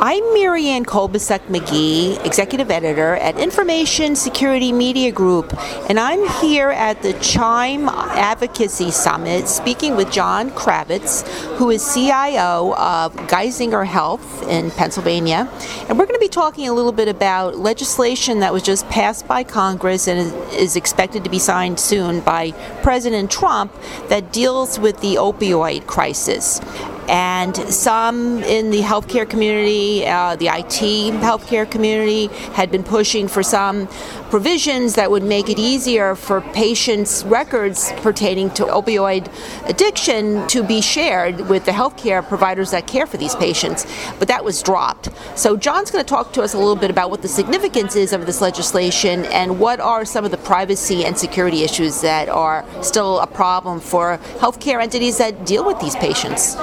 I'm Marianne Kolbasuk McGee, Executive Editor at Information Security Media Group, and I'm here at the Chime Advocacy Summit speaking with John Kravitz, who is CIO of Geisinger Health in Pennsylvania. And we're going to be talking a little bit about legislation that was just passed by Congress and is expected to be signed soon by President Trump that deals with the opioid crisis and some in the healthcare community, uh, the IT healthcare community, had been pushing for some provisions that would make it easier for patients' records pertaining to opioid addiction to be shared with the healthcare providers that care for these patients. But that was dropped. So, John's going to talk to us a little bit about what the significance is of this legislation and what are some of the privacy and security issues that are still a problem for healthcare entities that deal with these patients.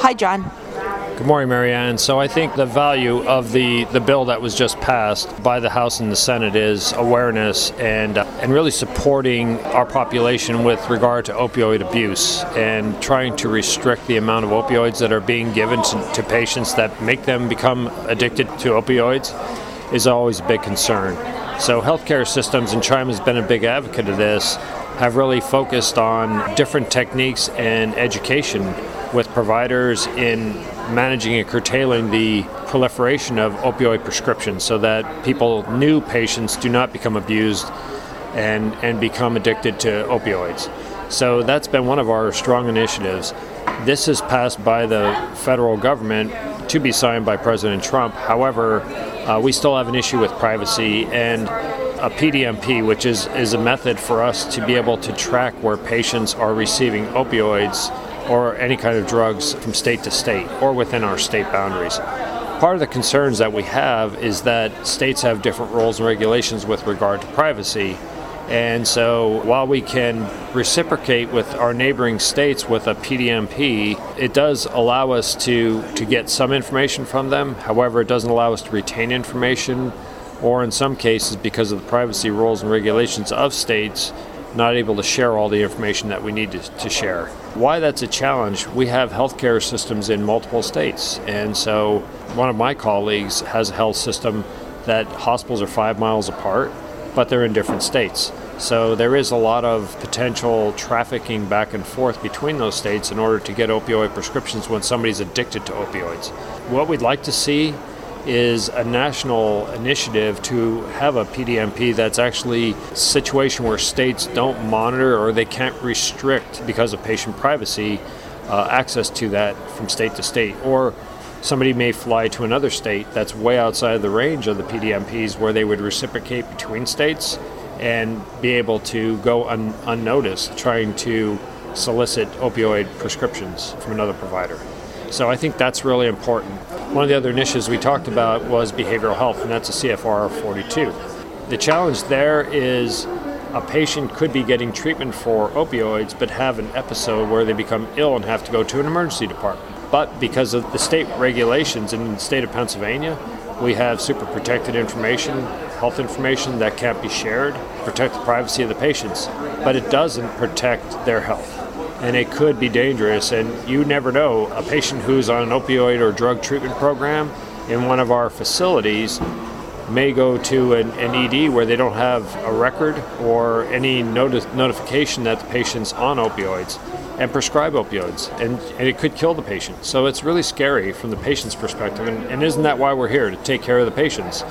Hi, John. Good morning, Marianne. So I think the value of the, the bill that was just passed by the House and the Senate is awareness and uh, and really supporting our population with regard to opioid abuse and trying to restrict the amount of opioids that are being given to, to patients that make them become addicted to opioids is always a big concern. So healthcare systems, and Chime has been a big advocate of this, have really focused on different techniques and education with providers in managing and curtailing the proliferation of opioid prescriptions so that people, new patients, do not become abused and, and become addicted to opioids. So that's been one of our strong initiatives. This is passed by the federal government to be signed by President Trump. However, uh, we still have an issue with privacy and a PDMP, which is, is a method for us to be able to track where patients are receiving opioids or any kind of drugs from state to state or within our state boundaries. Part of the concerns that we have is that states have different rules and regulations with regard to privacy. And so while we can reciprocate with our neighboring states with a PDMP, it does allow us to, to get some information from them. However, it doesn't allow us to retain information, or in some cases, because of the privacy rules and regulations of states, not able to share all the information that we need to, to share. Why that's a challenge, we have healthcare systems in multiple states. And so one of my colleagues has a health system that hospitals are five miles apart, but they're in different states. So there is a lot of potential trafficking back and forth between those states in order to get opioid prescriptions when somebody's addicted to opioids. What we'd like to see is a national initiative to have a PDMP that's actually a situation where states don't monitor or they can't restrict because of patient privacy uh, access to that from state to state or somebody may fly to another state that's way outside of the range of the PDMPs where they would reciprocate between states and be able to go un- unnoticed trying to solicit opioid prescriptions from another provider. So I think that's really important. One of the other initiatives we talked about was behavioral health, and that's a CFR 42. The challenge there is a patient could be getting treatment for opioids but have an episode where they become ill and have to go to an emergency department. But because of the state regulations in the state of Pennsylvania, we have super protected information, health information that can't be shared, protect the privacy of the patients, but it doesn't protect their health and it could be dangerous. And you never know. A patient who's on an opioid or drug treatment program in one of our facilities may go to an, an ED where they don't have a record or any noti- notification that the patient's on opioids and prescribe opioids, and, and it could kill the patient. So it's really scary from the patient's perspective. And, and isn't that why we're here to take care of the patients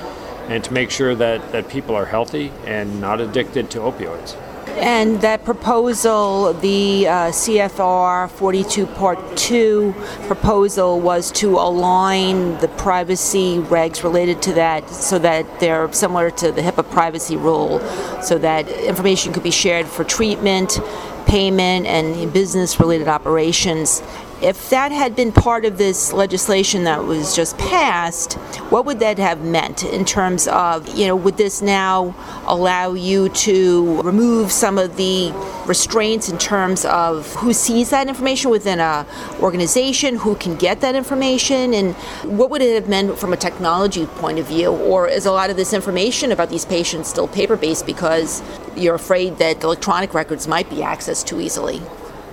and to make sure that, that people are healthy and not addicted to opioids? And that proposal, the uh, CFR 42 Part 2 proposal, was to align the privacy regs related to that so that they're similar to the HIPAA privacy rule, so that information could be shared for treatment, payment, and business related operations if that had been part of this legislation that was just passed, what would that have meant in terms of, you know, would this now allow you to remove some of the restraints in terms of who sees that information within a organization, who can get that information, and what would it have meant from a technology point of view? Or is a lot of this information about these patients still paper-based because you're afraid that electronic records might be accessed too easily?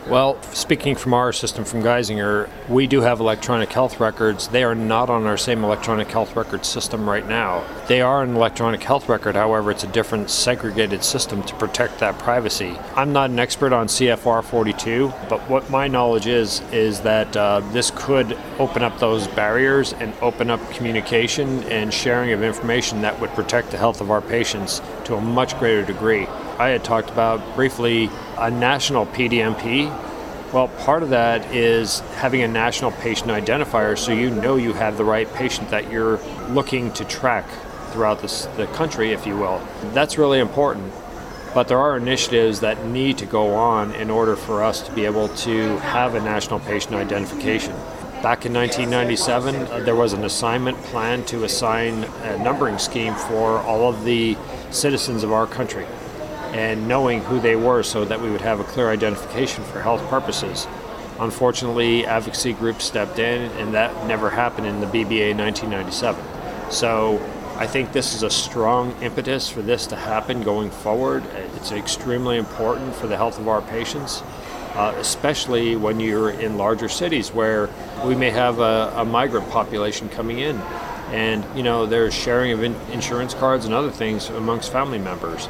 Well, speaking from our system from Geisinger, we do have electronic health records. They are not on our same electronic health record system right now. They are an electronic health record, however, it's a different segregated system to protect that privacy. I'm not an expert on CFR 42, but what my knowledge is, is that uh, this could open up those barriers and open up communication and sharing of information that would protect the health of our patients to a much greater degree. I had talked about briefly a national PDMP. Well, part of that is having a national patient identifier so you know you have the right patient that you're looking to track throughout this, the country, if you will. That's really important. But there are initiatives that need to go on in order for us to be able to have a national patient identification. Back in 1997, uh, there was an assignment plan to assign a numbering scheme for all of the citizens of our country and knowing who they were so that we would have a clear identification for health purposes. Unfortunately, advocacy groups stepped in, and that never happened in the BBA 1997. So I think this is a strong impetus for this to happen going forward. It's extremely important for the health of our patients. Uh, especially when you're in larger cities where we may have a, a migrant population coming in and you know there's sharing of in- insurance cards and other things amongst family members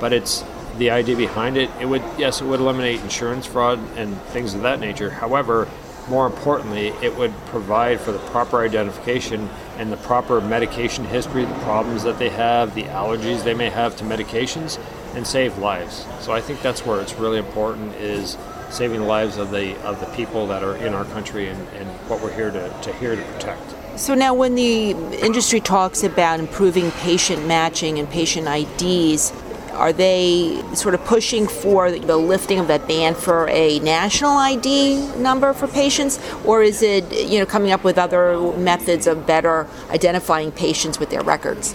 but it's the idea behind it. It would yes, it would eliminate insurance fraud and things of that nature. However, more importantly, it would provide for the proper identification and the proper medication history, the problems that they have, the allergies they may have to medications, and save lives. So I think that's where it's really important is saving the lives of the of the people that are in our country and, and what we're here to, to here to protect. So now when the industry talks about improving patient matching and patient IDs, are they sort of pushing for the lifting of that ban for a national ID number for patients, or is it you know coming up with other methods of better identifying patients with their records?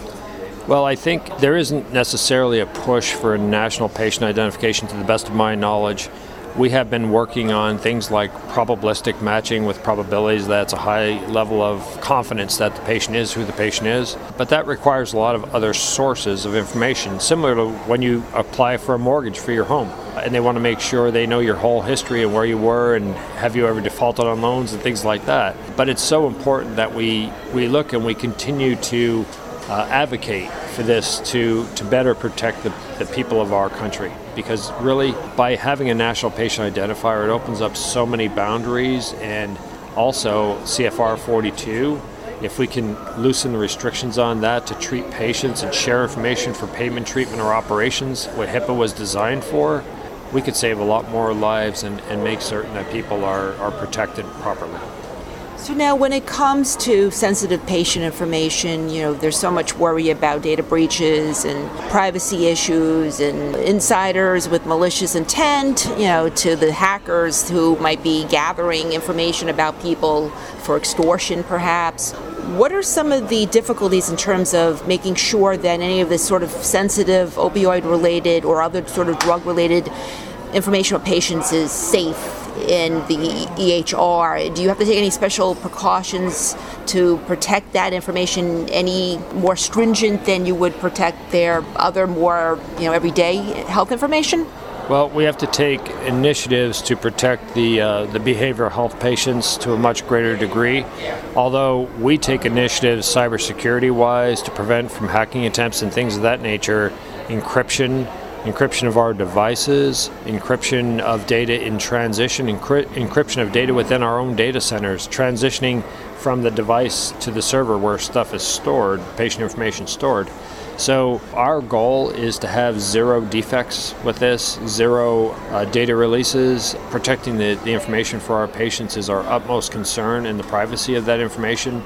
Well, I think there isn't necessarily a push for a national patient identification, to the best of my knowledge. We have been working on things like probabilistic matching with probabilities. That's a high level of confidence that the patient is who the patient is. But that requires a lot of other sources of information, similar to when you apply for a mortgage for your home. And they want to make sure they know your whole history and where you were and have you ever defaulted on loans and things like that. But it's so important that we, we look and we continue to uh, advocate for this to, to better protect the, the people of our country. Because really, by having a national patient identifier, it opens up so many boundaries and also CFR 42. If we can loosen the restrictions on that to treat patients and share information for payment, treatment, or operations, what HIPAA was designed for, we could save a lot more lives and, and make certain that people are, are protected properly. So now, when it comes to sensitive patient information, you know, there's so much worry about data breaches and privacy issues and insiders with malicious intent, you know, to the hackers who might be gathering information about people for extortion, perhaps. What are some of the difficulties in terms of making sure that any of this sort of sensitive opioid related or other sort of drug related information about patients is safe in the EHR. Do you have to take any special precautions to protect that information any more stringent than you would protect their other more you know everyday health information? Well, we have to take initiatives to protect the uh, the behavioral health patients to a much greater degree. Although we take initiatives cybersecurity wise to prevent from hacking attempts and things of that nature, encryption encryption of our devices, encryption of data in transition, encry- encryption of data within our own data centers, transitioning from the device to the server where stuff is stored, patient information stored. So, our goal is to have zero defects with this, zero uh, data releases. Protecting the, the information for our patients is our utmost concern and the privacy of that information.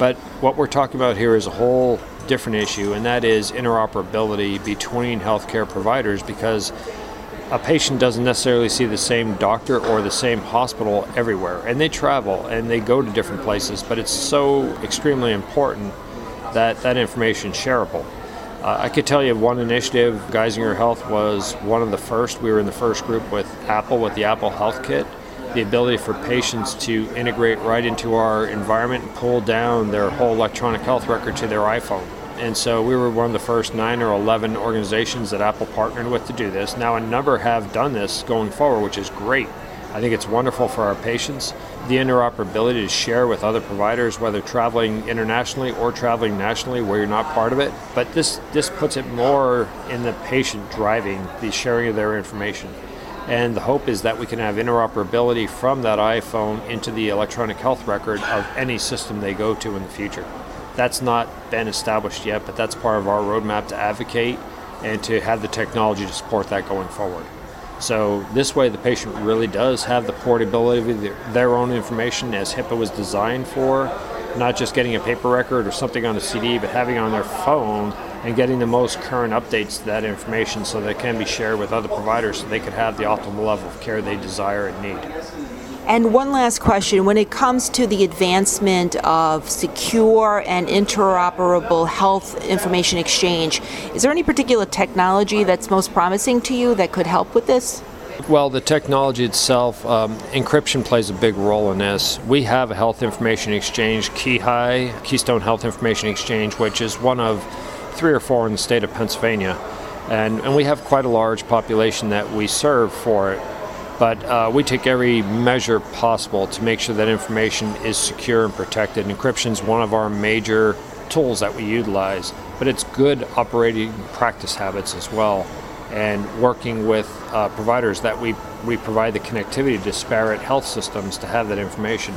But what we're talking about here is a whole different issue, and that is interoperability between healthcare providers because a patient doesn't necessarily see the same doctor or the same hospital everywhere, and they travel and they go to different places, but it's so extremely important that that information is shareable. Uh, I could tell you one initiative, Geisinger Health was one of the first. We were in the first group with Apple with the Apple Health Kit the ability for patients to integrate right into our environment and pull down their whole electronic health record to their iPhone. And so we were one of the first nine or 11 organizations that Apple partnered with to do this. Now, a number have done this going forward, which is great. I think it's wonderful for our patients. The interoperability to share with other providers, whether traveling internationally or traveling nationally where you're not part of it. But this, this puts it more in the patient driving the sharing of their information. And the hope is that we can have interoperability from that iPhone into the electronic health record of any system they go to in the future. That's not been established yet, but that's part of our roadmap to advocate and to have the technology to support that going forward. So this way, the patient really does have the portability of their own information as HIPAA was designed for, not just getting a paper record or something on a CD, but having it on their phone and getting the most current updates to that information so that it can be shared with other providers so they can have the optimal level of care they desire and need. And one last question when it comes to the advancement of secure and interoperable health information exchange, is there any particular technology that's most promising to you that could help with this? Well, the technology itself, um, encryption plays a big role in this. We have a health information exchange, KeyHIE, Keystone Health Information Exchange, which is one of three or four in the state of Pennsylvania. And, and we have quite a large population that we serve for it. But uh, we take every measure possible to make sure that information is secure and protected. Encryption is one of our major tools that we utilize, but it's good operating practice habits as well. And working with uh, providers that we, we provide the connectivity to disparate health systems to have that information.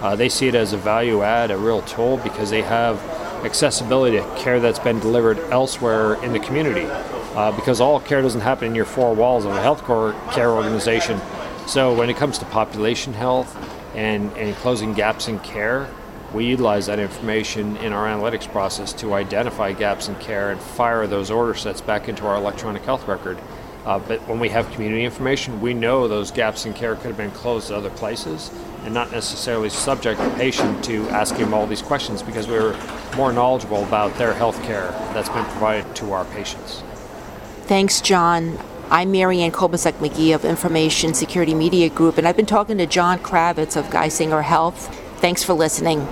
Uh, they see it as a value add, a real tool, because they have accessibility to care that's been delivered elsewhere in the community uh, because all care doesn't happen in your four walls of a health care organization. So when it comes to population health and, and closing gaps in care, we utilize that information in our analytics process to identify gaps in care and fire those order sets back into our electronic health record. Uh, but when we have community information, we know those gaps in care could have been closed at other places and not necessarily subject the patient to asking them all these questions because we're more knowledgeable about their health care that's been provided to our patients. Thanks, John. I'm Marianne Kolbasuk McGee of Information Security Media Group, and I've been talking to John Kravitz of Geisinger Health. Thanks for listening.